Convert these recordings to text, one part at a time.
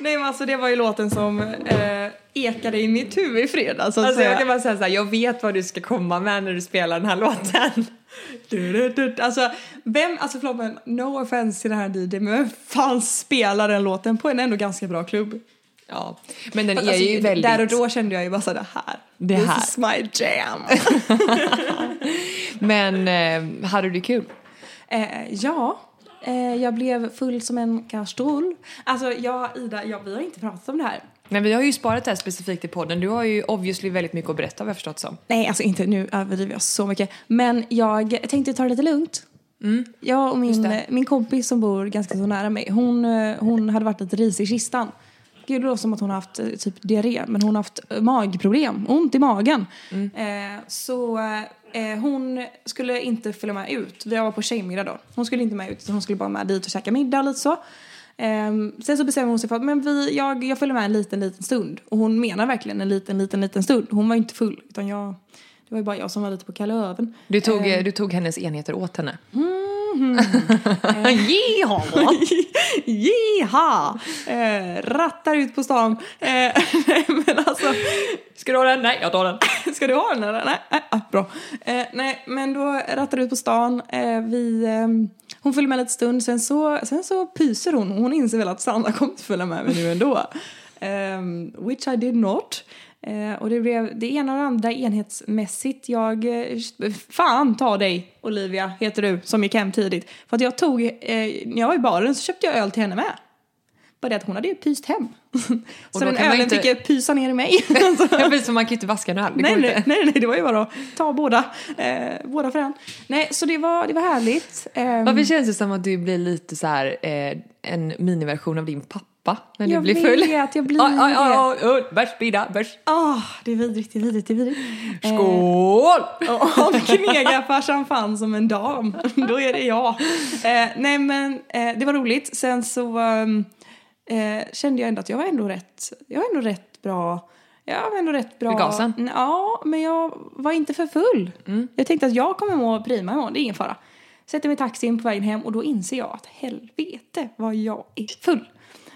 Nej men alltså det var ju låten som eh, ekade i mitt huvud i fredags så Alltså jag kan bara säga så här, jag vet vad du ska komma med när du spelar den här låten. Du, du, du. Alltså, vem, alltså förlåt men no offense till den här DJ men vem fan spelar den låten på en ändå ganska bra klubb? Ja, men den är Alltså, ju väldigt... Där och då kände jag ju bara så det här. Det This här. is my jam. Men eh, hade du kul? eh, ja, eh, jag blev full som en kastrull. Alltså jag, Ida, jag, vi har inte pratat om det här. Men vi har ju sparat det här specifikt i podden. Du har ju obviously väldigt mycket att berätta vad jag förstått som. Nej, alltså inte nu överdriver jag så mycket. Men jag tänkte ta det lite lugnt. Jag och min, min kompis som bor ganska så nära mig, hon, eh, hon hade varit lite risig i kistan. Gud, det låter som att hon har haft eh, typ diarré, men hon har haft eh, magproblem, ont i magen. Eh, så hon skulle inte följa med ut. Vi var på tjejmiddag då. Hon skulle inte med ut, utan hon skulle bara med dit och käka middag och lite så. Ehm, sen så bestämde hon sig för att men vi, jag, jag följer med en liten, liten stund. Och hon menar verkligen en liten, liten, liten stund. Hon var ju inte full, utan jag, det var ju bara jag som var lite på kalla öven. Du tog, eh, du tog hennes enheter åt henne. Jiha! Jiha! Eh, rattar ut på stan. Eh, men alltså, Ska du ha den? Nej, jag tar den. ska du ha den eller? Nej, nej ah, bra. Eh, nej men då rattar ut på stan. Eh, vi, ehm, hon följer med lite stund, sen så, sen så pyser hon. Hon inser väl att Sanna kommer inte följa med mig nu ändå. Ehm, which I did not. Eh, och det blev det ena och det andra enhetsmässigt. Jag, eh, fan ta dig Olivia heter du som gick hem tidigt. För att jag tog, eh, när jag var i baren så köpte jag öl till henne med. Bara det att hon hade ju pyst hem. så då den ölen inte- fick jag pysa ner i mig. Ja, så man kan ju inte vaska en öl. Nej, nej, nej, nej, det var ju bara att ta båda. Eh, båda för en. Nej, så det var, det var härligt. Ehm, Varför känns det som att du blir lite så här eh, en miniversion av din pappa när du jag blir full? vet, jag blir det. oj, oj, oj, bärs, bida, bärs. Ah, det är vidrigt, det är vidrigt, det är vidrigt. Eh, Skål! Och om knegarfarsan fanns som en dam, då är det jag. Eh, nej men eh, det var roligt. Sen så ehm, eh, kände jag ändå att jag var ändå rätt, jag var ändå rätt bra. Jag var ändå rätt bra. I gasen? Ja, men jag var inte för full. Mm. Jag tänkte att jag kommer må prima imorgon, det är ingen fara. Sätter mig i taxin på vägen hem och då inser jag att helvete vad jag är full.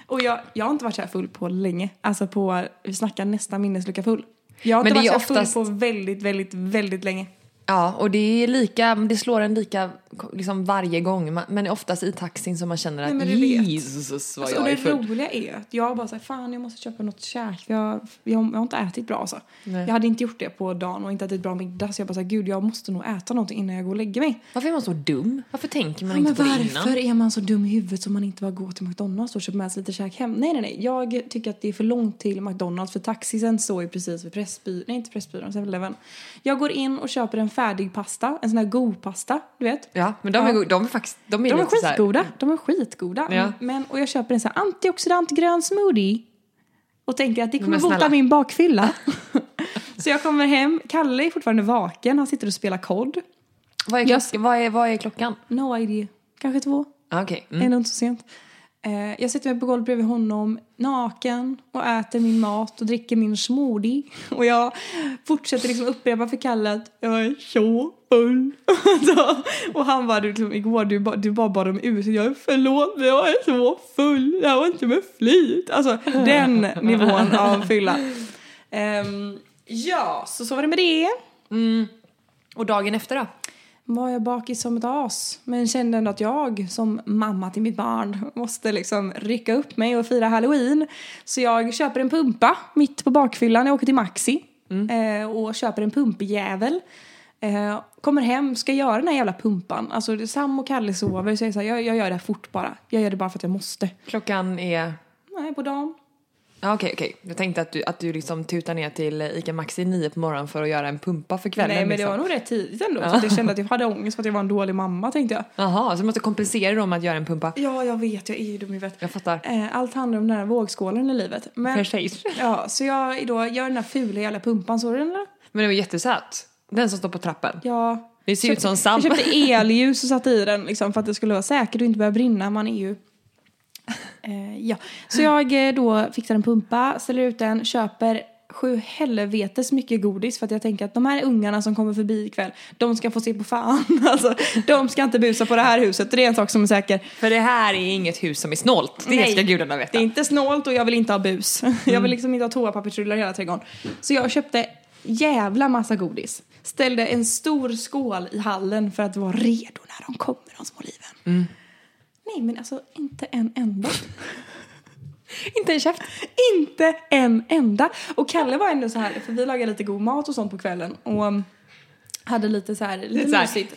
Och jag, jag har inte varit så här full på länge. Alltså på, vi snackar nästan minneslucka full. Jag har Men inte varit så här oftast- full på väldigt, väldigt, väldigt länge. Ja, och det är lika, det slår en lika liksom varje gång. Men oftast i taxin som man känner att Nej. Jesus vad Alltså, jag är det full. roliga är att jag bara säger fan jag måste köpa något käk. Jag, jag, jag har inte ätit bra alltså. Nej. Jag hade inte gjort det på dagen och inte ätit bra middag så jag bara säger gud jag måste nog äta någonting innan jag går och lägger mig. Varför är man så dum? Varför tänker man Ja, inte på det innan? varför är man så dum i huvudet som man inte bara går till McDonalds och köper med sig lite käk hem? Nej nej nej, jag tycker att det är för långt till McDonalds för taxisen står ju precis vid Pressbyrån, nej inte Pressbyrån, 7-Eleven. Jag går in och köper en färdig pasta, en sån här god pasta, du vet. Ja, men de är, Ja. go- de är faktiskt, de är, De är skitgoda. De är skitgoda. Ja. Men, och jag köper en sån här antioxidant grön smoothie. Och tänker att det kommer bota min bakfylla. så jag kommer hem, Kalle är fortfarande vaken, han sitter och spelar kod. Vad är, Jag- klockan? Vad, är, vad är klockan? No idea. Kanske två. Ah. Det Mm. är nog inte så sent. Eh, jag sätter mig på golvet bredvid honom, naken, och äter min mat och dricker min smoothie. Och jag fortsätter liksom upprepa för Kalle att jag är så full. Och han du, liksom, igår du, ba- du bara bad om ursäkt. Jag är förlåt, men jag är så full. Det här var inte med flit. Alltså den nivån av fylla. Ehm, ja, så så var det med det. Och dagen efter då? Var jag bakis som ett as. Men kände ändå att jag som mamma till mitt barn måste liksom rycka upp mig och fira halloween. Så jag köper en pumpa mitt på bakfyllan. Jag åker till Maxi eh, och köper en pumpjävel. Eh, kommer hem, ska göra den här jävla pumpan. Alltså det- Sam och Kalle sover så jag, är så här, jag, jag gör det här fort bara. Jag gör det bara för att jag måste. Klockan är... Nej, på dagen. Ja, okej, okej. Jag tänkte att du, att du liksom tutar ner till Ica Maxi nio på morgonen för att göra en pumpa för kvällen. Nej men det liksom. var nog rätt tidigt ändå. Så att jag kände att jag hade ångest för att jag var en dålig mamma tänkte jag. Jaha, så du måste kompensera dem att göra en pumpa? Ja, jag vet, jag är ju dum i huvudet. Jag fattar. Eh, Allt handlar om den här vågskålen i livet. Men, Precis. ja, så jag då gör den här fula jävla pumpan, såg du den eller? Men det var jättesöt. Den som står på trappen. Ja. Det ser ut som Jag Sam. köpte elljus och satte i den liksom, för att det skulle vara säkert och inte börja brinna. Man är ju... Eh, ja. Så jag eh, då fixar en pumpa, ställer ut den, köper sju helvetes mycket godis för att jag tänker att de här ungarna som kommer förbi ikväll, de ska få se på fan. Alltså, de ska inte busa på det här huset, det är en sak som är säker. För det här är inget hus som är snålt, det Nej, ska gudarna veta. Det är inte snålt och jag vill inte ha bus. Jag vill liksom inte ha toapappersrullar i hela trädgården. Så jag köpte jävla massa godis. Ställde en stor skål i hallen för att vara redo när de kommer, de små liven. Nej men alltså inte en enda. Inte en käft. inte en enda. Och Kalle var ändå så här, för vi lagade lite god mat och sånt på kvällen och um, hade lite så här, lite så här, mysigt.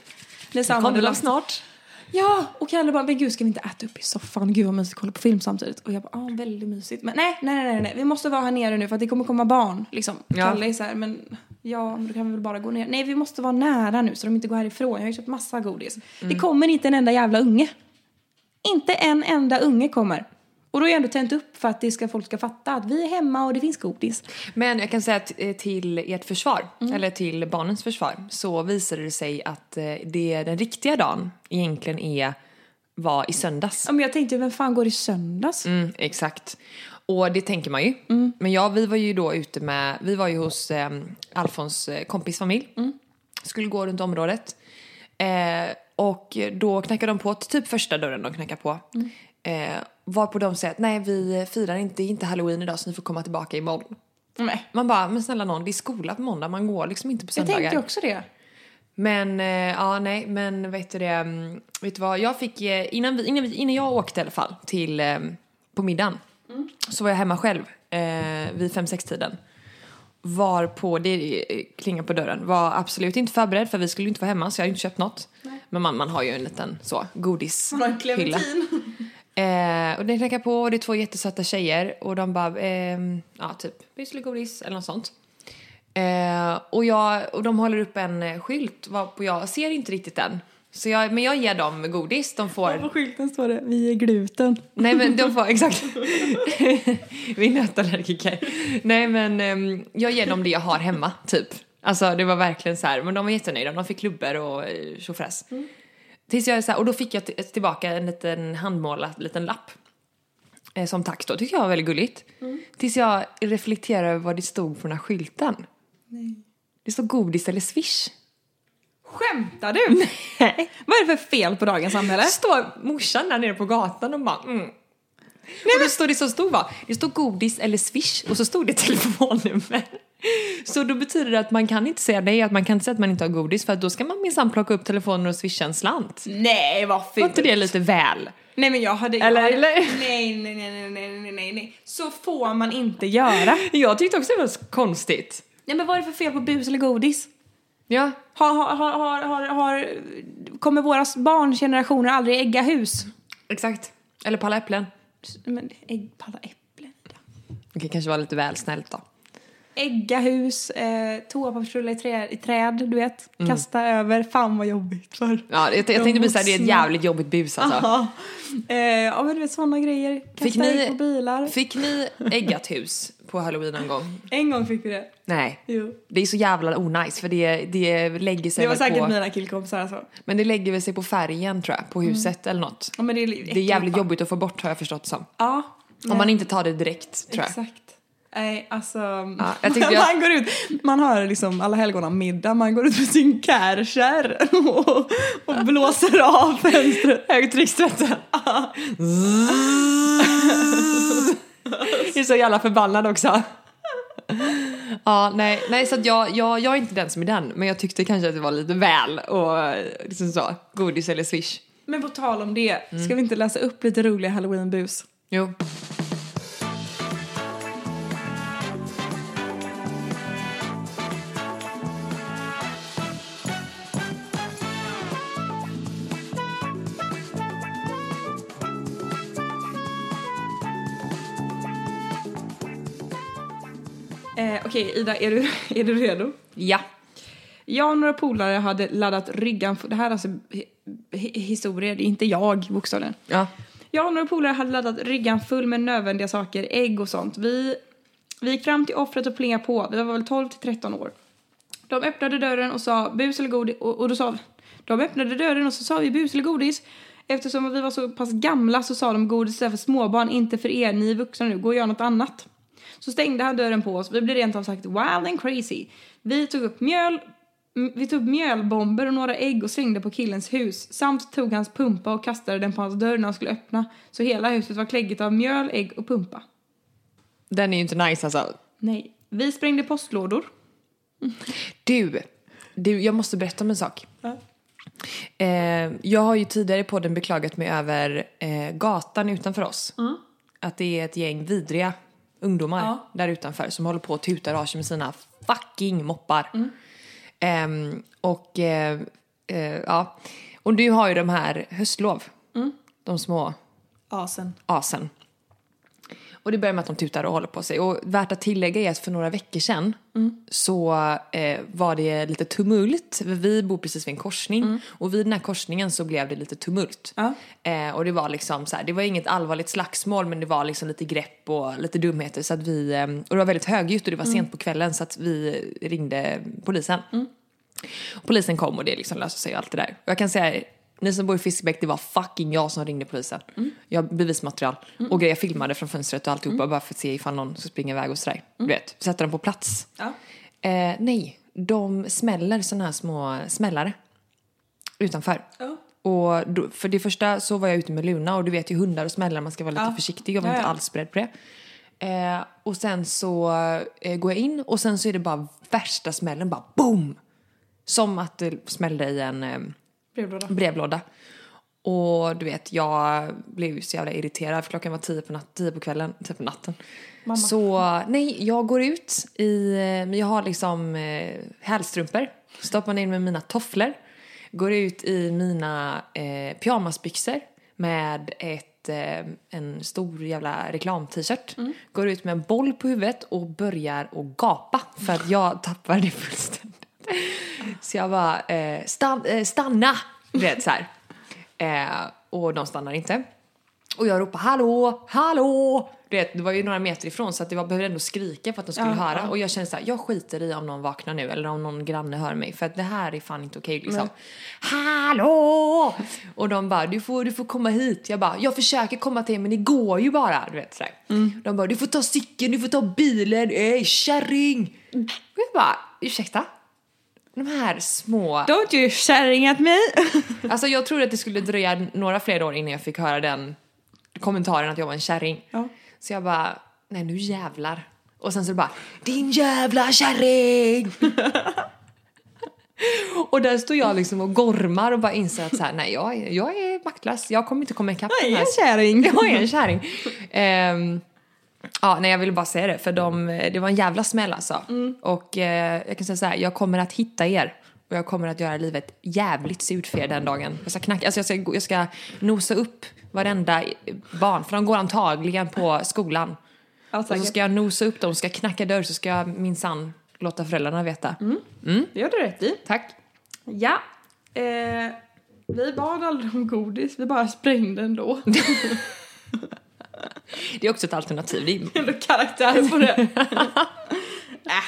Det samma Kommer med de snart? Ja, och Kalle bara, men gud ska vi inte äta upp i soffan? Gud vad mysigt att kolla på film samtidigt. Och jag bara, ja väldigt mysigt. Men nej, nej, nej, nej, vi måste vara här nere nu för att det kommer komma barn. Liksom. Ja. Kalle är så här, men ja, men då kan vi väl bara gå ner. Nej, vi måste vara nära nu så de inte går härifrån. Jag har ju köpt massa godis. Det kommer inte en enda jävla unge. Inte en enda unge kommer. Och då har jag ändå tänt upp för att det ska, folk ska fatta att vi är hemma och det finns godis. Men jag kan säga att eh, till ert försvar, eller till barnens försvar, så visade det sig att eh, det den riktiga dagen egentligen är var i söndags. Ja, men jag tänkte, vem fan går i söndags? Mm, exakt. Och det tänker man ju. Men ja, vi var ju då ute med, vi var ju hos eh, Alfons eh, kompis familj. Skulle gå runt området. Eh, och då knackade de på, typ första dörren de knackade på. Eh, varpå de säger att nej vi firar inte, inte halloween idag så ni får komma tillbaka imorgon. Nej. Man bara, men snälla någon, det är skola på måndag, man går liksom inte på Jag söndagar. tänkte också det. Men, eh, ja nej, men vet du det, mm, vet du vad, jag fick, eh, innan, vi, innan, vi, innan jag åkte i alla fall till, eh, på middagen, så var jag hemma själv eh, vid fem sex tiden Var på, det eh, klingar på dörren, var absolut inte förberedd för vi skulle inte vara hemma så jag hade inte köpt något. Men man, man har ju en liten så, godishylla. Eh, och den knackar på och det är två jättesöta tjejer och de bara, ehm, ja typ, bus eller godis eller något sånt. Eh, och, jag, och de håller upp en eh, skylt varpå jag ser inte riktigt den. Så jag, men jag ger dem godis, de får... På skylten står det, vi är gluten. Nej men de får, exakt. Vi är nötallergiker. Nej men ehm, jag ger dem det jag har hemma, typ. Alltså det var verkligen så här, men de var jättenöjda. De fick klubbor och eh, tjofräs. Tills jag så här, och då fick jag tillbaka en liten handmålad liten lapp. Eh, som tack då, tycker jag var väldigt gulligt. Tills jag reflekterar över vad det stod på den här skylten. Det stod godis eller swish. Skämtar du? Nej. Vad är det för fel på dagens samhälle? står morsan där nere på gatan och bara mm. Nej, och då står det som stod va? Det stod godis eller swish och så stod det telefonnummer. Så då betyder det att man kan inte säga nej, att man kan inte säga att man inte har godis för att då ska man minsann plocka upp telefonen och swisha en slant. Nej, vad Var fult. inte det lite väl? Nej men jag hade... Eller- jag hade, eller- Nej, nej, nej, nej, nej, nej, nej. Så får man inte göra. Jag tyckte också det var konstigt. Nej men vad är det för fel på bus eller godis? Ja, Har, har, har, har, har, kommer våra barngenerationer aldrig ägga hus? exakt. Eller palla äpplen. Men ägg, palla äpplen. Okej, kanske var lite väl snällt då. Ägga hus, eh, toapappersrullar i, trä, i träd, du vet. Kasta över, fan vad jobbigt för Ja, jag, jag tänkte säga det är ett jävligt jobbigt bus alltså. Eh, ja men du vet sådana grejer. Kasta Fick ni- på bilar. Fick ni äggat hus på halloween någon gång? En gång fick vi det. Nej. Jo. Det är så jävla onajs för det, det lägger sig Det var säkert på... mina killkompisar alltså. Men det lägger väl sig på färgen tror jag, på huset eller något. Ja, men det, är, Det är jävligt jobbigt att få bort har jag förstått som. Ja. Om man inte tar det direkt tror jag. Exakt. Nej, alltså. tyckte jag- Man går ut, man har liksom alla helgona middag, man går ut med sin kärkär och, och blåser av fönstret. Högtryckstvätten. Jag är så jävla förbannad också. Ja, nej, nej så jag, jag, jag är inte den som är den, men jag tyckte kanske att det var lite väl och liksom så, godis eller swish. Men på tal om det, Mm. ska vi inte läsa upp lite roliga halloween-bus? Jo. Okej, Ida, är du, är du redo? Ja. Jag och några polare hade laddat ryggan, det här är alltså hi- hi- historier, det är inte jag bokstavligen. Ja. Jag och några polare hade laddat ryggan full med nödvändiga saker, ägg och sånt. Vi, vi gick fram till offret och plingade på. Vi var väl 12 till 13 år. De öppnade dörren och sa bus eller godis och, och då sa de öppnade dörren och så sa vi bus eller godis. Eftersom vi var så pass gamla så sa de godis är för småbarn, inte för er, ni är vuxna nu, gå och gör något annat. Så stängde han dörren på oss. Vi blev rent av sagt wild and crazy. Vi tog upp mjöl, vi tog upp mjölbomber och några ägg och slängde på killens hus. Samt tog hans pumpa och kastade den på hans dörr när han skulle öppna. Så hela huset var kläggigt av mjöl, ägg och pumpa. Den är ju inte nice alltså. Nej. Vi sprängde postlådor. Du, du, jag måste berätta om en sak. Ja. Eh, jag har ju tidigare i podden beklagat mig över eh, gatan utanför oss. Att det är ett gäng vidriga ungdomar Ja. där utanför som håller på och har sig med sina fucking moppar. Ehm, och eh, eh, ja, och du har ju de här höstlov. De små Asen. asen. Och det börjar med att de tutar och håller på sig. Och värt att tillägga är att för några veckor sedan så eh, var det lite tumult. Vi bor precis vid en korsning och vid den här korsningen så blev det lite tumult. Ja. Eh, och det var liksom så här, det var inget allvarligt slagsmål men det var liksom lite grepp och lite dumheter så att vi, eh, och det var väldigt högljutt och det var sent på kvällen så att vi ringde polisen. Polisen kom och det liksom löste sig och allt det där. Och jag kan säga, ni som bor i Fiskebäck, det var fucking jag som ringde polisen. Jag har bevismaterial och grejer, jag filmade från fönstret och alltihopa bara för att se ifall någon ska springa iväg och sådär. Du vet, sätta dem på plats. Ja. Eh, nej, de smäller såna här små smällare utanför. Ja. Och då, för det första så var jag ute med Luna och du vet ju hundar och smällar, man ska vara lite Ja. försiktig. Jag var inte alls beredd på det. Eh, och sen så eh, går jag in och sen så är det bara värsta smällen, bara boom! Som att det smällde i en eh, Brevlåda. brevlåda. Och du vet, jag blev ju så jävla irriterad för klockan var tio på, natt, tio på kvällen, tio på natten. Mamma. Så nej, jag går ut i, eh, men jag har liksom eh, hälstrumpor, stoppar in med mina tofflor, går ut i mina eh, pyjamasbyxor med ett, eh, en stor jävla reklam-t-shirt, går ut med en boll på huvudet och börjar att gapa för att jag tappar det fullständigt. Så jag bara, eh, stan, eh, stanna! Du vet så här. Eh, och de stannar inte. Och jag ropar hallå, hallå! Du vet, det var ju några meter ifrån så att det var, behövde ändå skrika för att de skulle Ja, höra. ja. Och jag kände så här, jag skiter i om någon vaknar nu eller om någon granne hör mig för att det här är fan inte okej liksom. Hallå! Och de bara, du får, du får komma hit. Jag bara, jag försöker komma till er men det går ju bara. Du vet sådär. De bara, du får ta cykeln, du får ta bilen, ey kärring! Och jag bara, ursäkta? De här små... Don't you kärring at me! Alltså jag trodde att det skulle dröja några fler år innan jag fick höra den kommentaren att jag var en kärring. Ja. Så jag bara, nej nu jävlar. Och sen så bara, din jävla kärring! och där står jag liksom och gormar och bara inser att så här, nej jag är, jag är maktlös. Jag kommer inte komma ikapp Jag de är här en kärring. jag är en kärring. Ehm, ja, nej jag ville bara säga det för de, det var en jävla smäll alltså. Och eh, jag kan säga så här, jag kommer att hitta er. Och jag kommer att göra livet jävligt surt för er den dagen. Jag ska, knacka, alltså jag, ska, jag ska nosa upp varenda barn, för de går antagligen på skolan. Ja, Och så ska jag nosa upp dem, ska knacka dörr, så ska jag minsann låta föräldrarna veta. Det gör du rätt i. Tack. Ja. Eh, vi bad aldrig om godis, vi bara sprängde ändå. Det är också ett alternativ. Det är, Ändå karaktär på det. äh.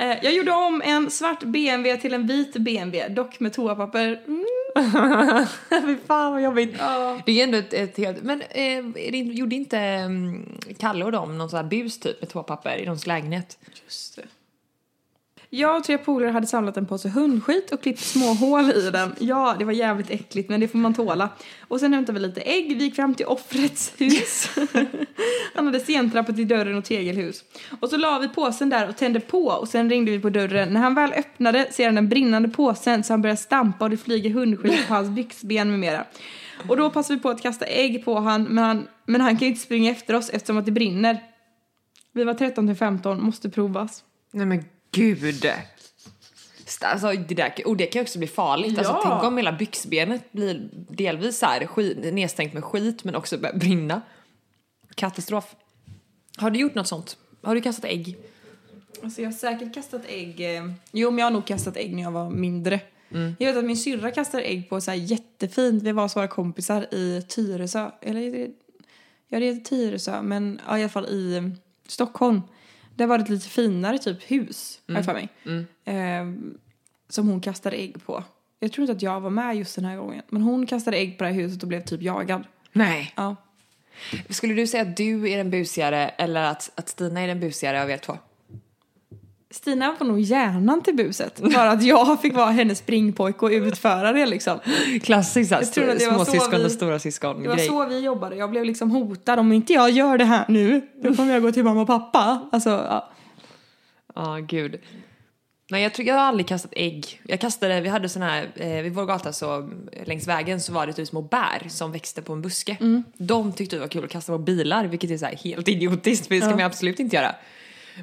Eh, Jag gjorde om en svart BMW till en vit BMW, dock med toapapper. Mm. Fy fan vad jobbigt. Ja. Det är ändå ett, ett helt... Men eh, det, gjorde inte um, Kalle och dem någon sån här bus typ med toapapper i någons lägenhet? Just det. Jag och tre polare hade samlat en påse hundskit och klippt små hål i den. Ja, det var jävligt äckligt men det får man tåla. Och sen hämtade vi lite ägg, vi gick fram till offrets hus. Han hade stentrappor till dörren och tegelhus. Och så la vi påsen där och tände på och sen ringde vi på dörren. När han väl öppnade ser han den brinnande påsen så han börjar stampa och det flyger hundskit på hans byxben med mera. Och då passar vi på att kasta ägg på han men han, men han kan ju inte springa efter oss eftersom att det brinner. Vi var 13 till 15, måste provas. Nej men gud! Alltså, det, där, och det kan ju också bli farligt. Alltså, Ja. tänk om hela byxbenet blir delvis så här skit, nedstängt med skit men också börjar brinna. Katastrof. Har du gjort något sånt? Har du kastat ägg? Alltså jag har säkert kastat ägg. eh, Jo, men jag har nog kastat ägg när jag var mindre. Jag vet att min syrra kastade ägg på så här jättefint. Vi var så våra kompisar i Tyresö. Eller ja, det är Tyresö, men ja, i alla fall i eh, Stockholm. Där var det ett lite finare typ hus, jag för mig. Eh, som hon kastade ägg på. Jag tror inte att jag var med just den här gången. Men hon kastade ägg på det här huset och blev typ jagad. Nej. Ja. Skulle du säga att du är den busigare eller att, att Stina är den busigare av er två? Stina var nog hjärnan till buset. Bara att jag fick vara hennes springpojke och utföra det liksom. Klassiskt Jag tror att det var så småsyskon och stora syskon Det var grej. så vi jobbade. Jag blev liksom hotad. Om inte jag gör det här nu, då kommer jag gå till mamma och pappa. Alltså, ja. Ja, gud. Nej, jag tror jag har aldrig kastat ägg. Jag kastade, vi hade sån här, eh, vid vår gata så längs vägen så var det typ små bär som växte på en buske. Mm. De tyckte det var kul att kasta på bilar, vilket är så helt idiotiskt för det ska man ju absolut inte göra.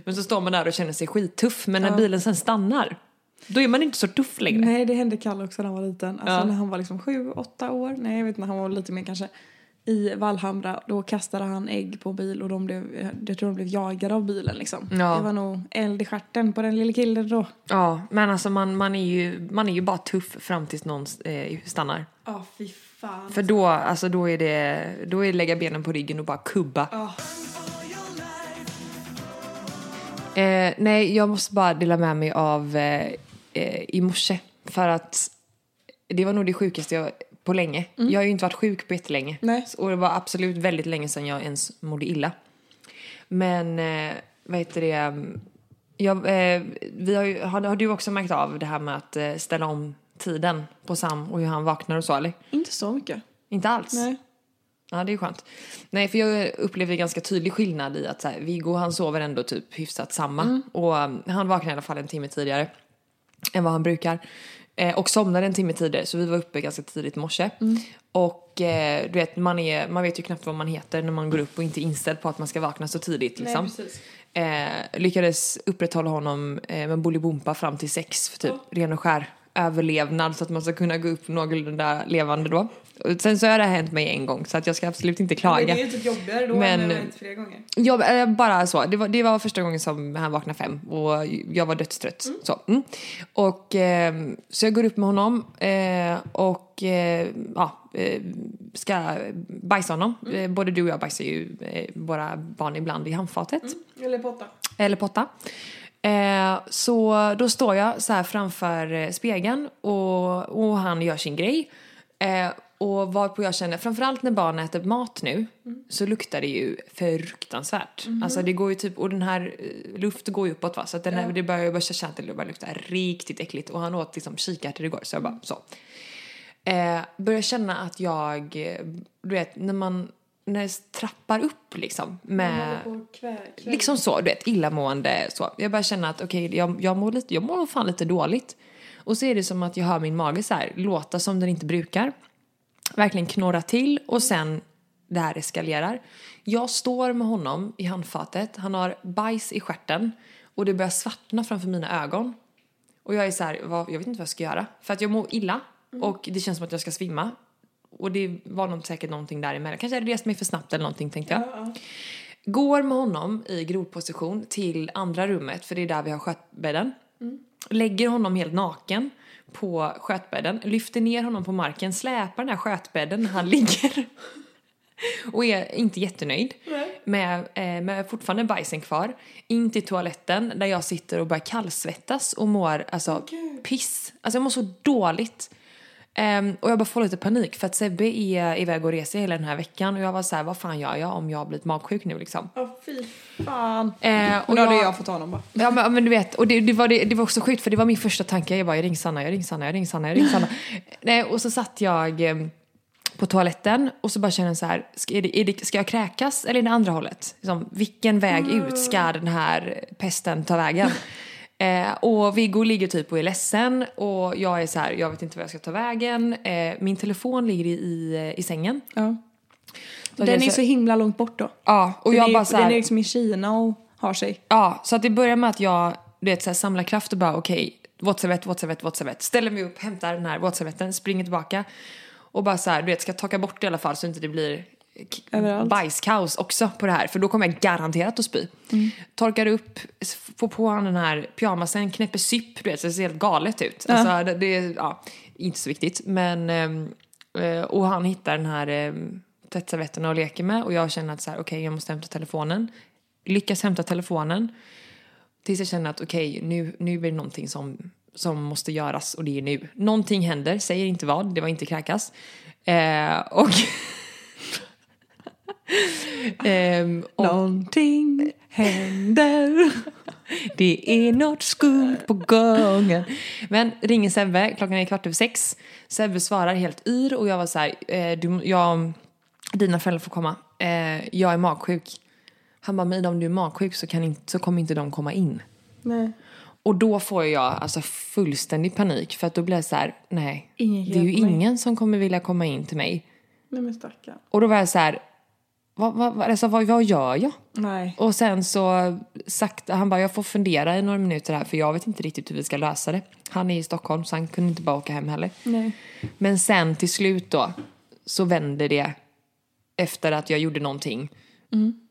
Men så står man där och känner sig skittuff, men när bilen sen stannar, då är man inte så tuff längre. Nej, det hände Kalle också när han var liten. Alltså Ja. när han var liksom sju, åtta år. Nej, jag vet inte, han var lite mer kanske. I Vallhamra, då kastade han ägg på en bil och de blev, jag tror de blev jagade av bilen liksom. Ja. Det var nog eld i stjärten på den lilla killen då. Ja, men alltså man, man, är ju, man är ju bara tuff fram tills någon eh, stannar. Ja, fy fan. För då, alltså då är det, då är det lägga benen på ryggen och bara kubba. Ja. Eh, nej, jag måste bara dela med mig av eh, eh, i morse. För att det var nog det sjukaste jag på länge. Jag har ju inte varit sjuk på jättelänge. Nej. Och det var absolut väldigt länge sedan jag ens mådde illa. Men, eh, vad heter det? mm, Jag, eh, vi har, ju, har, har du också märkt av det här med att eh, ställa om tiden på Sam och hur han vaknar och så eller? Inte så mycket. Inte alls? Nej. Ja, det är skönt. Nej, för jag upplevde ganska tydlig skillnad i att så här, Viggo han sover ändå typ hyfsat samma. Och um, han vaknar i alla fall en timme tidigare än vad han brukar. Eh, och somnade en timme tidigare, så vi var uppe ganska tidigt i morse. Och eh, du vet, man, är, man vet ju knappt vad man heter när man går upp och inte är inställd på att man ska vakna så tidigt. Liksom. precis. Eh, lyckades upprätthålla honom eh, med Bolibompa fram till sex för typ ren och skär överlevnad så att man ska kunna gå upp någorlunda levande då. Sen så har det hänt mig en gång så att jag ska absolut inte klaga. Det är ju typ jobbigare då Men- än det hänt flera gånger. Jag, eh, bara så. Det var, det var första gången som han vaknade fem och jag var dödstrött. Så, mm. och, eh, så jag går upp med honom eh, och eh, ja, ska bajsa honom. Eh, både du och jag bajsar ju våra barn ibland i handfatet. Eller potta. Eller potta. Eh, så då står jag så här framför spegeln och, och han gör sin grej. Eh, och varpå jag känner, framförallt när barn äter mat nu, så luktar det ju fruktansvärt. Alltså det går ju typ, och den här eh, luft går ju uppåt va, så att den här, det börjar ju börja känna till det börjar lukta riktigt äckligt. Och han åt liksom kikärtor igår, så jag bara så. Eh, börjar känna att jag, du vet, när man, när det trappar upp liksom med... Liksom så, du vet, illamående så. Jag börjar känna att okej, jag, jag mår lite, jag mår fan lite dåligt. Och så är det som att jag hör min mage så här, låta som den inte brukar. Verkligen knorra till och sen det här eskalerar. Jag står med honom i handfatet, han har bajs i stjärten och det börjar svartna framför mina ögon. Och jag är så här, vad, jag vet inte vad jag ska göra. För att jag mår illa och det känns som att jag ska svimma. Och det var nog säkert någonting däremellan. Kanske hade rest mig för snabbt eller någonting tänkte jag. Går med honom i grodposition till andra rummet, för det är där vi har skötbädden. Lägger honom helt naken på skötbädden, lyfter ner honom på marken, släpar den här skötbädden när han ligger. Och är inte jättenöjd med, eh, med fortfarande bajsen kvar. In till toaletten där jag sitter och börjar kallsvettas och mår alltså piss. Alltså jag mår så dåligt. Ehm, och jag bara får lite panik för att Sebbe är iväg och reser hela den här veckan och jag var så här, vad fan gör jag om jag har blivit magsjuk nu liksom? Ja, fy fan. Eh, Och då hade jag fått honom bara. Ja men, men du vet, och det, det, var, det, det var också sjukt för det var min första tanke. Jag bara, jag ringer Sanna, jag ringer Sanna, jag ringer Sanna, jag ringer Sanna. Nej, och så satt jag eh, på toaletten och så bara kände jag så här, ska, är det, är det, ska jag kräkas eller är det andra hållet? Liksom, vilken väg ut ska den här pesten ta vägen? Eh, och Viggo ligger typ och är ledsen och jag är så här, jag vet inte vad jag ska ta vägen. Eh, min telefon ligger i, i, i sängen. Ja. Så Den jag är så- så himla långt bort då. Ja, och den jag är, bara så här, Den är liksom i Kina och har sig. Ja, så att det börjar med att jag du vet, så här, samlar kraft och bara okej, våtservett, våtservett, våtservett. Ställer mig upp, hämtar den här våtservetten, springer tillbaka och bara så här, du vet, ska torka bort det i alla fall så inte det blir Överallt. bajskaos också på det här för då kommer jag garanterat att spy. Torkar upp, får på han den här pyjamasen, knäpper sypp, du vet, så det ser helt galet ut. Alltså, det, det är ja, inte så viktigt men ehm, eh, och han hittar den här um, tvättservetten och leker med och jag känner att så här, okej jag måste hämta telefonen. Lyckas hämta telefonen tills jag känner att okej nu, nu är det någonting som, som måste göras och det är nu. Någonting händer, säger inte vad, det var inte kräkas. Eh, och Ehm, och Någonting händer. det är något skumt på gången. Men ringer Sebbe, klockan är kvart över sex. Sebbe svarar helt yr och jag var så här, eh, du, jag, dina föräldrar får komma. Eh, jag är magsjuk. Han bara, men om du är magsjuk så, kan inte, så kommer inte de komma in. Nej. Och då får jag alltså fullständig panik för att då blir jag så här, nej. Ingen det är ju mig. ingen som kommer vilja komma in till mig. Nej men stackarn. Och då var jag så här, vad, vad, alltså, vad, vad gör jag? Nej. Och sen så sakta, han bara jag får fundera i några minuter här för jag vet inte riktigt hur vi ska lösa det. Han är i Stockholm så han kunde inte bara åka hem heller. Nej. Men sen till slut då så vänder det efter att jag gjorde någonting.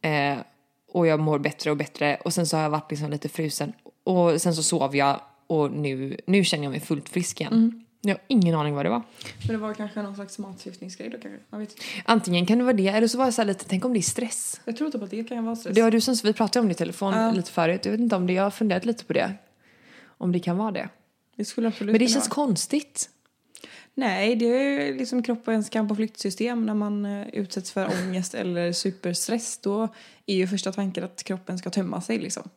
Eh, och jag mår bättre och bättre och sen så har jag varit liksom lite frusen. Och sen så sov jag och nu, nu känner jag mig fullt frisk igen. Jag har ingen aning vad det var. Men det var kanske någon slags matförgiftningsgrej då kanske. Jag vet inte. Antingen kan det vara det eller så var jag så lite, tänk om det är stress. Jag tror typ att det kan vara stress. Det var du som, vi pratade om det i telefon Ja. lite förut. Jag vet inte om det, jag har funderat lite på det. Om det kan vara det. Det skulle absolut Men det känns vara. konstigt. Nej, det är liksom kroppens kamp och flyktsystem när man eh, utsätts för ångest eller superstress. Då är ju första tanken att kroppen ska tömma sig liksom.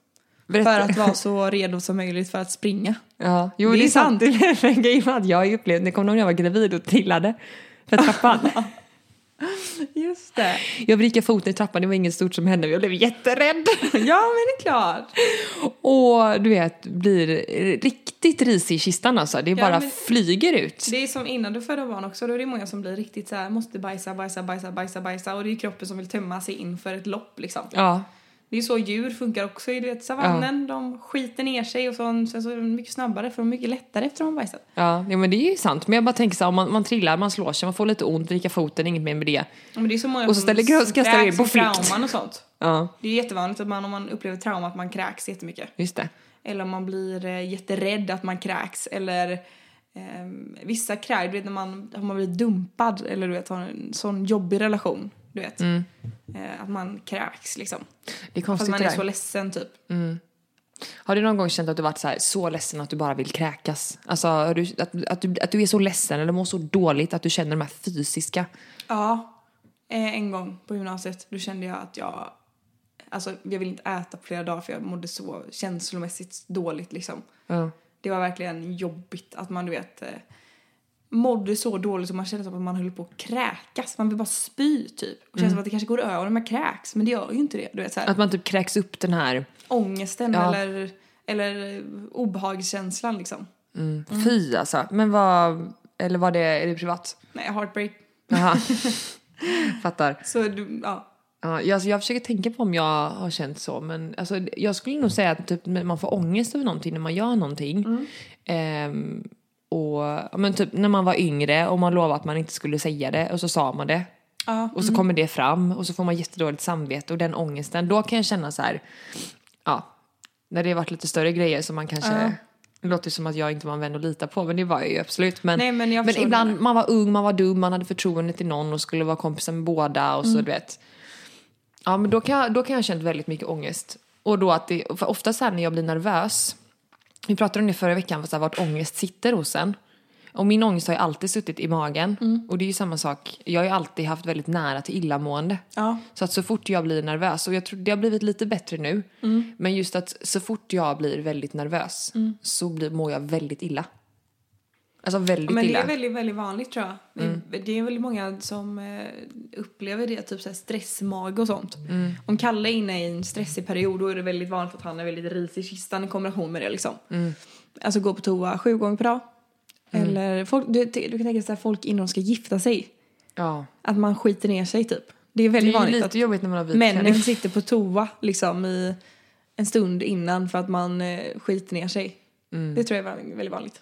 Berätta. För att vara så redo som möjligt för att springa. Ja, jo, Det det, är sant. Det är en grej med att jag upplevt, det kom när jag var gravid och trillade för trappan. Just det. jag vrickade foten i trappan, det var inget stort som hände, men jag blev jätterädd. Ja, men det är klart. Och du vet, blir riktigt risig i kistan alltså. Det Ja, bara flyger ut. Det är som innan du födde barn också. Då är det många som blir riktigt så här, måste bajsa, bajsa, bajsa, bajsa, bajsa. Och det är kroppen som vill tömma sig inför ett lopp liksom. Ja, Det är så djur funkar också i vet, savannen. De skiter ner sig och så, sen så är de mycket snabbare för de är mycket lättare efter de har bajsat. ja, ja, men det är ju sant. Men jag bara tänker så här, om man, man trillar, man slår sig, man får lite ont, vricka foten, inget mer med det. Ja, Men det är så många Och så ställer kastar in på flykt. och sånt. Ja, Det är jättevanligt att man om man upplever trauma att man kräks jättemycket. just det. Eller om man blir eh, jätterädd att man kräks. Eller ehm, vissa kräks, du vet när man har man blivit dumpad eller du vet har en sån jobbig relation. Du vet. Mm. Eh, att man kräks liksom. Det är Fast konstigt man det är där. så ledsen typ. Har du någon gång känt att du varit så, här, så ledsen att du bara vill kräkas? Alltså du, att, att, du, att du är så ledsen eller mår så dåligt att du känner de här fysiska... Ja, eh, en gång på gymnasiet då kände jag att jag Alltså jag ville inte äta på flera dagar för jag mådde så känslomässigt dåligt liksom. Ja. Det var verkligen jobbigt att man du vet eh, mådde så dåligt och man kände som att man höll på att kräkas. Man vill bara spy typ. Och känns som att det kanske går över när man kräks men det gör ju inte det. Du vet så här, Att man typ kräks upp den här... ångesten Ja. eller, eller eh, obehagskänslan liksom. Mm. Fy alltså. Men vad... Eller var det, är det privat? Nej, heartbreak. Jaha. Fattar. Så du, ja. Ja, jag, alltså, jag försöker tänka på om jag har känt så, men alltså, jag skulle nog säga att typ, man får ångest över någonting när man gör någonting. Ehm, och men typ när man var yngre och man lovade att man inte skulle säga det och så sa man det. Ja, Och så kommer det fram och så får man jättedåligt samvete och den ångesten, då kan jag känna så här, ja, när det har varit lite större grejer som man kanske, Ja. det låter som att jag inte var en vän att lita på, men det var jag ju absolut. Men, Nej, men men ibland, det. man var ung, man var dum, man hade förtroende till någon och skulle vara kompisar med båda och så Mm. du vet. Ja, men då kan, jag, då kan jag ha känt väldigt mycket ångest. Och då att det, för ofta så här när jag blir nervös, vi pratade om det förra veckan, så här, vart ångest sitter hos en. Och min ångest har ju alltid suttit i magen. Mm. Och det är ju samma sak, jag har ju alltid haft väldigt nära till illamående. ja. Så att så fort jag blir nervös, och jag tror det har blivit lite bättre nu, Mm. men just att så fort jag blir väldigt nervös så blir, mår jag väldigt illa. Alltså väldigt Men det illa. är väldigt, väldigt vanligt tror jag. Det är- Det är väldigt många som eh, upplever det, typ så här stressmage och sånt. Om Kalle är inne i en stressig period då är det väldigt vanligt att han är väldigt risig i kistan i kombination med det liksom. Alltså gå på toa sju gånger per dag. Eller folk, du, du kan tänka dig att folk innan de ska gifta sig, Ja. att man skiter ner sig typ. Det är Det väldigt är ju vanligt lite jobbigt när man har vit männen klänning. sitter på toa liksom i en stund innan för att man eh, skiter ner sig. Det tror jag är väldigt vanligt.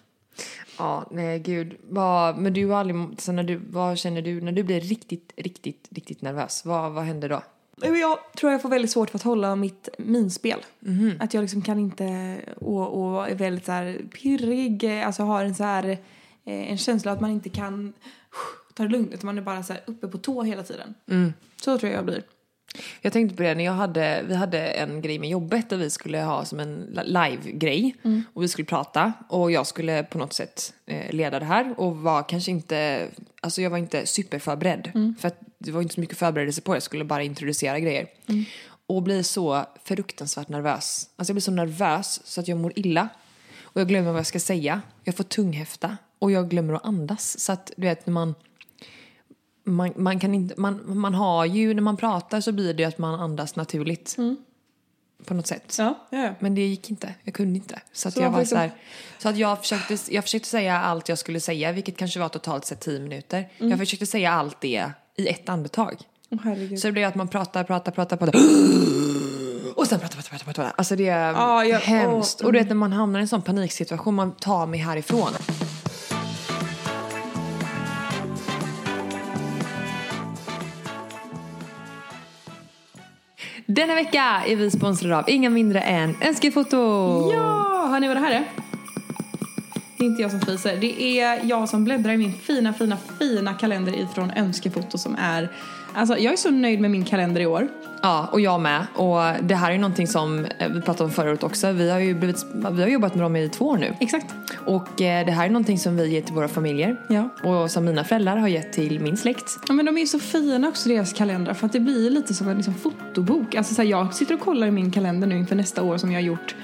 Ja, nej gud. Vad, men du har aldrig, så när du, vad känner du när du blir riktigt, riktigt, riktigt nervös? Vad, vad händer då? Jag tror jag får väldigt svårt för att hålla mitt minspel. Mhm. Att jag liksom kan inte, och, och är väldigt så här pirrig, alltså har en så här, eh, en känsla att man inte kan ta det lugnt, utan man är bara så uppe på tå hela tiden. Mm. Så tror jag jag blir. Jag tänkte på det när jag hade, vi hade en grej med jobbet där vi skulle ha som en li- live-grej och vi skulle prata och jag skulle på något sätt eh, leda det här och var kanske inte, alltså jag var inte superförberedd för att det var inte så mycket förberedelse på det, jag skulle bara introducera grejer. Och blir så fruktansvärt nervös. Alltså jag blir så nervös så att jag mår illa. Och jag glömmer vad jag ska säga. Jag får tunghäfta. Och jag glömmer att andas. Så att du vet när man man, man kan inte, man, man har ju, när man pratar så blir det ju att man andas naturligt. På något sätt. Ja, ja, ja. Men det gick inte. Jag kunde inte. Så, att Så jag var får så här, Så att jag försökte, jag försökte säga allt jag skulle säga, vilket kanske var totalt sett tio minuter. Jag försökte säga allt det i ett andetag. Herregud. Så det blir att man pratar, pratar, pratar, pratar. Och sen pratar, pratar, pratar, pratar. Alltså det är Ja, jag- hemskt. åh, Och du vet när man hamnar i en sån paniksituation, man tar mig härifrån. Denna vecka är vi sponsrade av inga mindre än Önskefoto. Ja, hör ni vad det här är? Det är inte jag som fiser. Det är jag som bläddrar i min fina, fina, fina kalender ifrån Önskefoto som är... Alltså, jag är så nöjd med min kalender i år. Ja, och jag med. Och det här är någonting som eh, vi pratade om förra året också. Vi har ju blivit, vi har jobbat med dem i två år nu. Exakt. Och eh, det här är någonting som vi ger till våra familjer. Ja. Och som mina föräldrar har gett till min släkt. Ja, men de är ju så fina också deras kalendrar för att det blir lite som en liksom, fotobok. Alltså, så här, jag sitter och kollar i min kalender nu inför nästa år som jag har gjort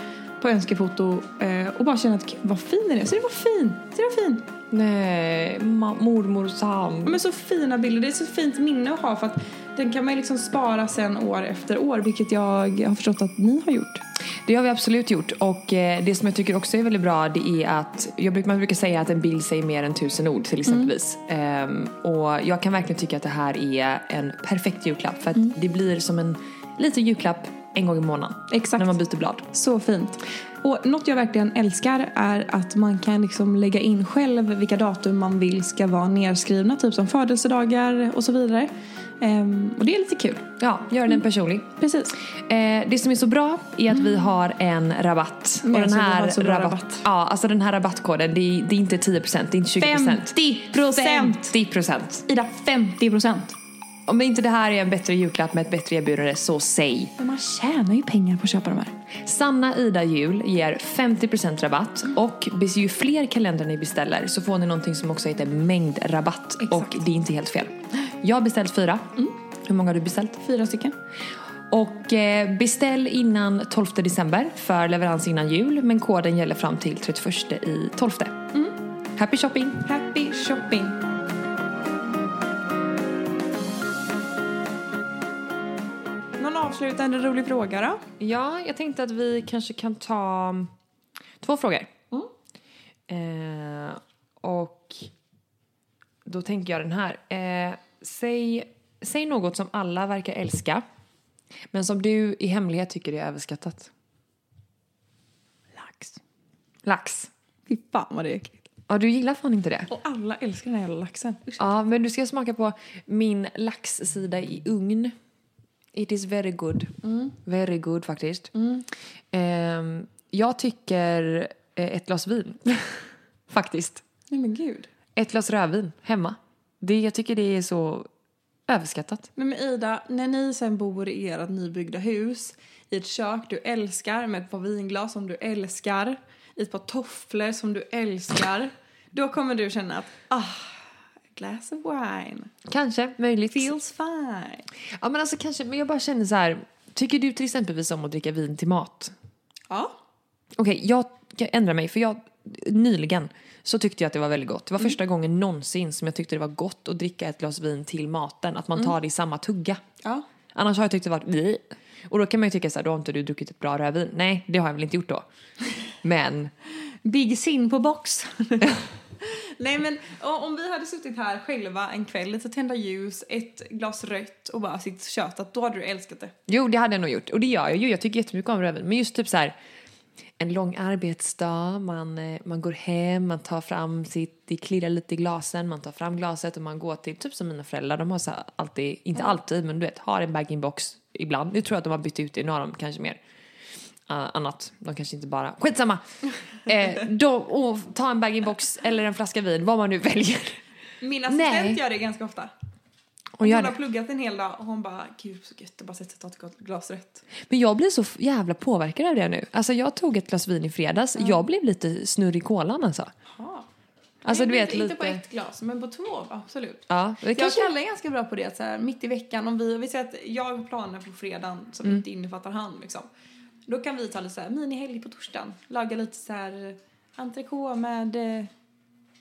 på önskefoto eh, och bara känner att vad fin den är. Så det var fin. Så det var fin. Nej, mormors hand. Men så fina bilder. Det är så fint minne att ha för att den kan man liksom spara sen år efter år vilket jag har förstått att ni har gjort. Det har vi absolut gjort. Och eh, det som jag tycker också är väldigt bra det är att jag brukar, man brukar säga att en bild säger mer än tusen ord till exempelvis. Ehm, och jag kan verkligen tycka att det här är en perfekt julklapp för att det blir som en liten julklapp en gång i månaden. Exakt. När man byter blad. Så fint. Och något jag verkligen älskar är att man kan liksom lägga in själv vilka datum man vill ska vara nedskrivna, typ som födelsedagar och så vidare. Ehm, och det är lite kul. Ja, gör den personlig. Precis. Eh, det som är så bra är att vi har en rabatt. Men och den här rabatt, rabatt. Ja, alltså den här rabattkoden, det är, det är inte 10%, det är inte 20%. 50%! 50%. Ida, 50 procent. Om inte det här är en bättre julklapp med ett bättre erbjudande, så säg. Men man tjänar ju pengar på att köpa de här. Sanna Ida Jul ger 50% rabatt och bes- ju fler kalendrar ni beställer så får ni någonting som också heter mängdrabatt Exakt. och det är inte helt fel. Jag har beställt fyra. Hur många har du beställt? Fyra stycken. Och eh, beställ innan 12 december för leverans innan jul men koden gäller fram till 31 i 12. Happy shopping! Happy shopping. Avslutande rolig fråga då? Ja, jag tänkte att vi kanske kan ta två frågor. Eh, och då tänker jag den här. Eh, säg, säg något som alla verkar älska men som du i hemlighet tycker är överskattat. Lax. Lax. Fy fan vad det är äckligt. Ja, du gillar fan inte det? Och alla älskar den här jävla laxen. Usch. Ja, men du ska smaka på min laxsida i ugn. It is very good. Very good faktiskt. Ehm, jag tycker eh, ett glas vin. faktiskt. Nej men gud. Ett glas rödvin hemma. Det, jag tycker det är så överskattat. Men med Ida, när ni sen bor i ert nybyggda hus i ett kök du älskar med ett par vinglas som du älskar i ett par tofflor som du älskar då kommer du känna att ah, glass of wine Kanske, möjligt. feels fine. Ja, men alltså kanske, men jag bara känner så här. Tycker du till exempel om att dricka vin till mat? Ja. Okej, jag, jag ändrar mig för jag nyligen så tyckte jag att det var väldigt gott. Det var första gången någonsin som jag tyckte det var gott att dricka ett glas vin till maten. Att man tar det i samma tugga. Ja. Annars har jag tyckt det varit Bleh. Och då kan man ju tycka så här, då har inte du druckit ett bra rödvin. Nej, det har jag väl inte gjort då. Men, Big sin på box. Nej men om vi hade suttit här själva en kväll, lite tända ljus, ett glas rött och bara sitt tjötat, då hade du älskat det. jo det hade jag nog gjort. Och det gör jag ju, jag tycker jättemycket om rödvin. Men just typ så här, en lång arbetsdag, man, eh, man går hem, man tar fram sitt, det klirrar lite i glasen, man tar fram glaset och man går till, typ som mina föräldrar, de har så alltid, inte alltid, men du vet, har en bag-in-box ibland. Jag tror att de har bytt ut det, nu har de kanske mer annat. De kanske inte bara, skitsamma! eh, då, och ta en bag-in-box eller en flaska vin, vad man nu väljer. Min assistent Nej. gör det ganska ofta. Och Hon gör har pluggat en hel dag och hon bara, gud så gött att bara sätta sig och ta ett glas rött. Men jag blir så jävla påverkad av det nu. Alltså jag tog ett glas vin i fredags, jag blev lite snurrig i kolan alltså. Ja. Alltså, du vet, inte, inte på lite- ett glas, men på två, absolut. Ja, det Jag kanske... och Kalle är ganska bra på det, så här, mitt i veckan. Om vi, vi säger att jag har planer på fredagen som Mm. inte innefattar han. Liksom. Då kan vi ta lite så här, minihelg på torsdagen. Laga lite så här entrecote med eh,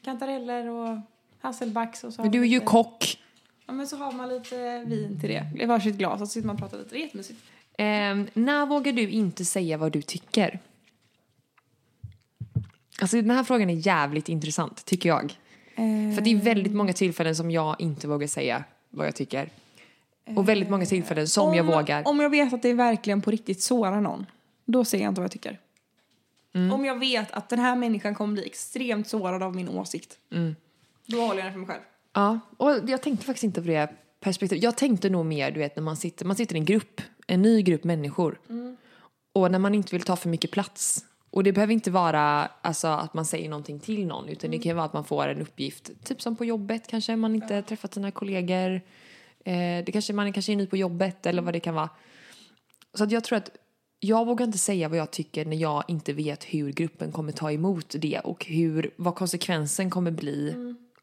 kantareller och hasselbacks. Och så Men du är ju lite, kock. Ja, men så har man lite vin till det. I varsitt glas och så sitter man och pratar lite. Det är jättemysigt. Ehm, när vågar du inte säga vad du tycker? Alltså den här frågan är jävligt intressant, tycker jag. För det är väldigt många tillfällen som jag inte vågar säga vad jag tycker. Och väldigt många tillfällen som jag om, vågar. Om jag vet att det verkligen på riktigt sårar någon, då säger jag inte vad jag tycker. Mm. Om jag vet att den här människan kommer bli extremt sårad av min åsikt, Mm. då håller jag den för mig själv. Ja, och jag tänkte faktiskt inte på det perspektivet. Jag tänkte nog mer, du vet, när man sitter, man sitter i en grupp, en ny grupp människor. Och när man inte vill ta för mycket plats. Och det behöver inte vara alltså, att man säger någonting till någon, utan det kan ju vara att man får en uppgift, typ som på jobbet kanske, man inte träffat sina kollegor. Eh, det kanske, man kanske är ny på jobbet eller vad det kan vara. Så att jag tror att jag vågar inte säga vad jag tycker när jag inte vet hur gruppen kommer ta emot det och hur, vad konsekvensen kommer bli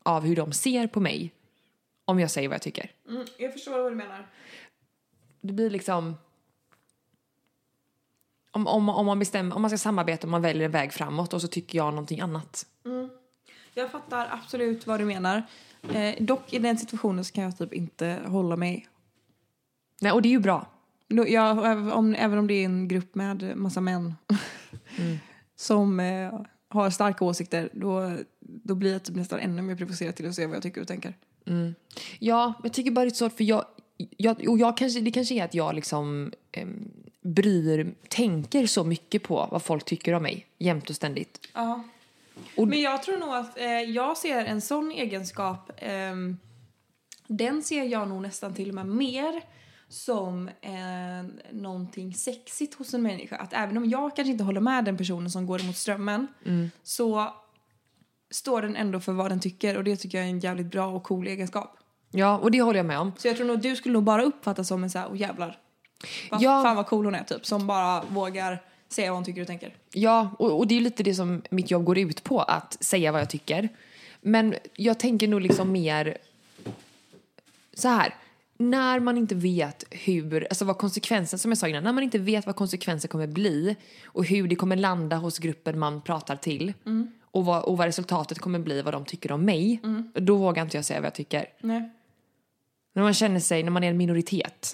av hur de ser på mig om jag säger vad jag tycker. Mm, jag förstår vad du menar. Det blir liksom... Om, om, om, man bestämmer, om man ska samarbeta och man väljer en väg framåt och så tycker jag någonting annat. Jag fattar absolut vad du menar. Eh, dock i den situationen så kan jag typ inte hålla mig. Nej, och det är ju bra. Även om, även om det är en grupp med massa män som eh, har starka åsikter, då, då blir jag typ nästan ännu mer provocerad till att se vad jag tycker och tänker. Ja, jag tycker bara det är svårt för jag... jag, och jag kanske, det kanske är att jag liksom em, bryr, tänker så mycket på vad folk tycker om mig jämt och ständigt. Ja. Men jag tror nog att eh, jag ser en sån egenskap, ehm, den ser jag nog nästan till och med mer som eh, någonting sexigt hos en människa. Att även om jag kanske inte håller med den personen som går emot strömmen så står den ändå för vad den tycker och det tycker jag är en jävligt bra och cool egenskap. Ja, och det håller jag med om. Så jag tror nog du skulle nog bara uppfatta som en så här, oh jävlar. Vad Ja. fan vad cool hon är typ, som bara vågar säga vad hon tycker och tänker. Ja, och, och det är lite det som mitt jobb går ut på, att säga vad jag tycker. Men jag tänker nog liksom mer så här. När man inte vet hur, alltså vad konsekvensen, som jag sa innan, när man inte vet vad konsekvensen kommer bli och hur det kommer landa hos gruppen man pratar till och, vad, och vad resultatet kommer bli, vad de tycker om mig, då vågar inte jag säga vad jag tycker. Nej. När man känner sig, när man är en minoritet.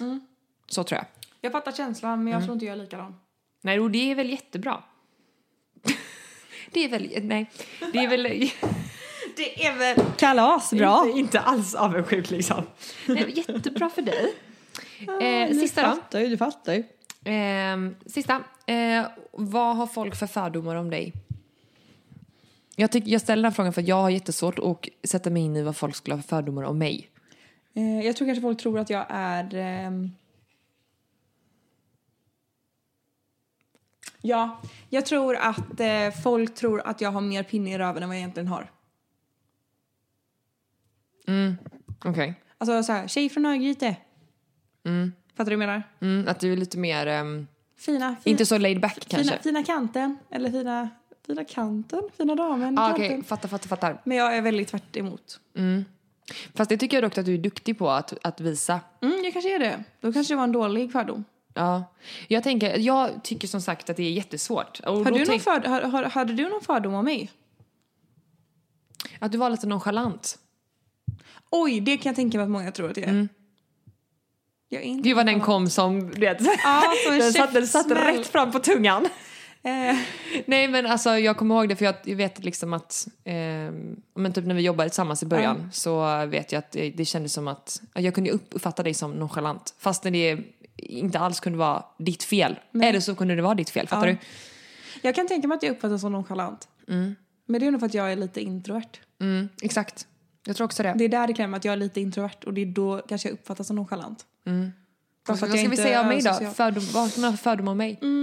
Så tror jag. Jag fattar känslan men jag tror inte jag är likadan. Nej, och det är väl jättebra. det är väl, nej, det är väl... Det är väl kalasbra. Inte, inte alls avundsjuk liksom. Nej, jättebra för dig. Eh, sista då. fattar ju, du fattar ju. Eh, sista. Eh, vad har folk för fördomar om dig? Jag, tycker, jag ställer den frågan för att jag har jättesvårt att sätta mig in i vad folk skulle ha för fördomar om mig. Eh, jag tror kanske folk tror att jag är... Ja, jag tror att eh, folk tror att jag har mer pinne i röven än vad jag egentligen har. Okej. Alltså så här, tjej från Örgryte. Mm. Fattar du vad jag menar? Mm, att du är lite mer, ehm, Fina, fina, inte så laid back kanske. fina, fina kanten. Eller fina, fina kanten, fina damen, ah. Okej, fattar, fattar, fattar. Men jag är väldigt tvärt emot. Fast det tycker jag dock att du är duktig på att, att visa. Mm, jag kanske är det. Då kanske det var en dålig fördom. Ja. Jag tänker, jag tycker som sagt att det är jättesvårt. Och Har du någon tänk- för, har, har, hade du någon fördom om mig? Att du var lite nonchalant. Oj, det kan jag tänka mig att många tror att jag är. Jag är inte Gud vad den kom som, du vet. Ja, som en den satt, den satt rätt fram på tungan. Eh, Nej men alltså jag kommer ihåg det för jag, vet liksom att, ehm, men typ när vi jobbade tillsammans i början så vet jag att det, det kändes som att, jag kunde upp- uppfatta dig som nonchalant. Fast när det inte alls kunde vara ditt fel. Eller så kunde det vara ditt fel, fattar Ja. du? jag kan tänka mig att jag uppfattas som nonchalant. Men det är nog för att jag är lite introvert. Mm, exakt. Jag tror också det. Det är där det klämmer, att jag är lite introvert och det är då kanske jag uppfattas som nonchalant. Bara Vad ska vi säga om mig då? Fördom, vad ska man för fördom om mig? Mm.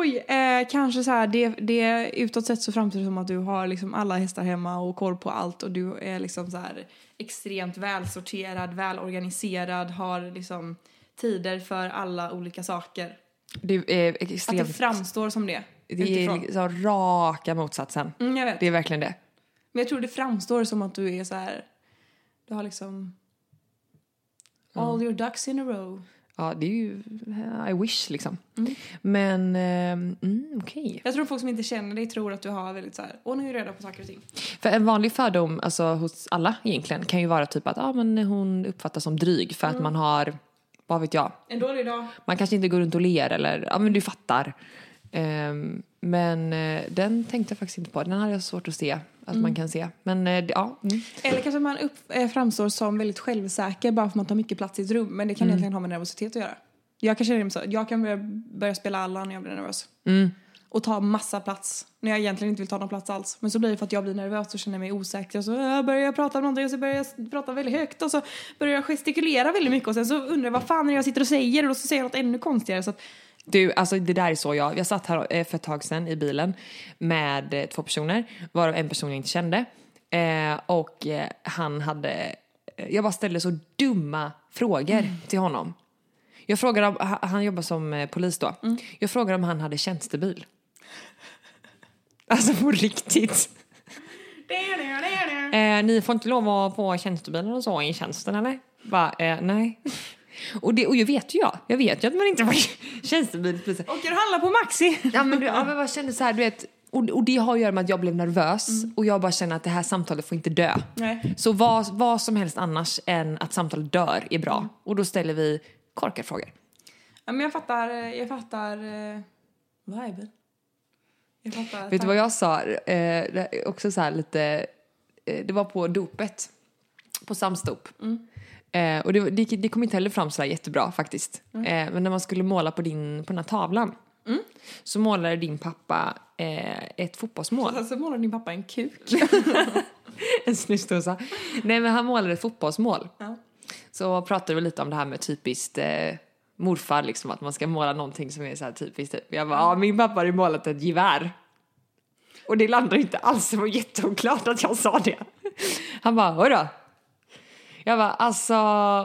Oj, eh, kanske så här, det, det, utåt sett så framstår det som att du har liksom alla hästar hemma och koll på allt och du är liksom så här extremt välsorterad, välorganiserad, har liksom tider för alla olika saker. Du är Att det extremt... framstår som det. Det är Utifrån. liksom raka motsatsen. Mm, jag vet. Det är verkligen det. Men jag tror det framstår som att du är så här... Du har liksom... All your ducks in a row. Ja, det är ju I wish liksom. Men ehm, mm, okej. Jag tror folk som inte känner dig tror att du har väldigt så här... Ordning och reda på saker och ting. För en vanlig fördom alltså, hos alla egentligen kan ju vara typ att ah, men hon uppfattas som dryg för att man har, vad vet jag, En dålig dag. man kanske inte går runt och ler eller ja men du fattar. Ehm, men eh, den tänkte jag faktiskt inte på. Den hade jag svårt att se att man kan se. Men eh, ja. Mm. Eller kanske man upp, eh, framstår som väldigt självsäker bara för att man tar mycket plats i ett rum. Men det kan egentligen ha med nervositet att göra. Jag kan känna så. Jag kan börja, börja spela alla när jag blir nervös. Och ta massa plats när jag egentligen inte vill ta någon plats alls. Men så blir det för att jag blir nervös och känner mig osäker. Och så äh, börjar jag prata om någonting och så börjar jag prata väldigt högt och så börjar jag gestikulera väldigt mycket och sen så undrar jag vad fan är det jag sitter och säger och då så säger jag något ännu konstigare. Så att, Du, alltså det där är så jag. Jag satt här eh, för ett tag sedan i bilen med eh, två personer, varav en person jag inte kände. Eh, och eh, han hade, jag bara ställde så dumma frågor till honom. Jag frågade om, han- jobbar som polis då. Jag frågade om han hade tjänstebil. Alltså på riktigt. Eh, ni får inte lov att få tjänstebilen och så i tjänsten eller? Bara, eh, nej. Och, det, och jag vet ju jag, jag vet ju att man inte får tjänstebil. precis. Åker du handla på Maxi? Ja men, du, ja, men jag kände så här, du vet, och, och det har att göra med att jag blev nervös och jag bara känner att det här samtalet får inte dö. Nej. Så vad, vad som helst annars än att samtalet dör är bra. Och då ställer vi korkade frågor. Ja, men jag fattar, jag fattar eh, viben. Jag fattar. Vet du vad jag sa? Eh, också så här lite, eh, det var på dopet. På samstop. Eh, och det, det, det kom inte heller fram så här jättebra faktiskt. Eh, men när man skulle måla på, din, på den här tavlan. Så målade din pappa eh, ett fotbollsmål. Sen så målar din pappa en kuk. en snusdosa. Nej men han målade ett fotbollsmål. Ja. Så pratade vi lite om det här med typiskt eh, morfar liksom att man ska måla någonting som är så här typiskt. Jag bara, ja min pappa hade målat ett gevär. Och det landade inte alls, det var jätteoklart att jag sa det. Han bara, vadå? Jag bara, alltså,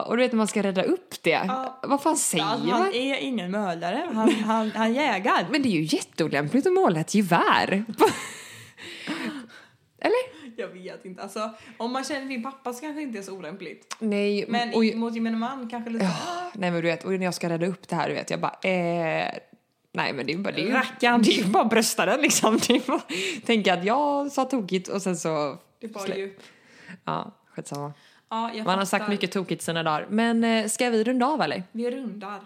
och du vet när man ska rädda upp det. Ja. Vad fan säger Alltså, man? han är ingen mördare, han, han, han jägar. Men det är ju jätteolämpligt att måla ett gevär. Eller? Jag vet inte, alltså om man känner din pappa så kanske det inte är så olämpligt. Nej, Men och- mot gemene man kanske lite... Nej men du vet, och när jag ska rädda upp det här, du vet, jag bara eh, Nej men det är ju bara, det är ju, Rackarn. det är ju bara brösta den liksom. Bara, tänka att jag sa tokigt och sen så... Det var ju... Ja, skitsamma. Ja, jag Man har sagt mycket tokigt sina dagar. Men eh, ska vi runda av eller? Vi rundar.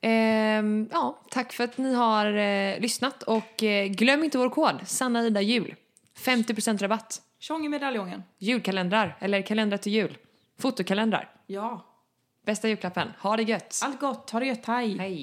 Ehm, ja, tack för att ni har eh, lyssnat och eh, glöm inte vår kod, Sanna Ida Jul. 50% rabatt. Tjong i medaljongen. Julkalendrar, eller kalendrar till jul. Fotokalendrar. Ja. Bästa julklappen. Ha det gött. Allt gott, ha det gött, hej. Hej.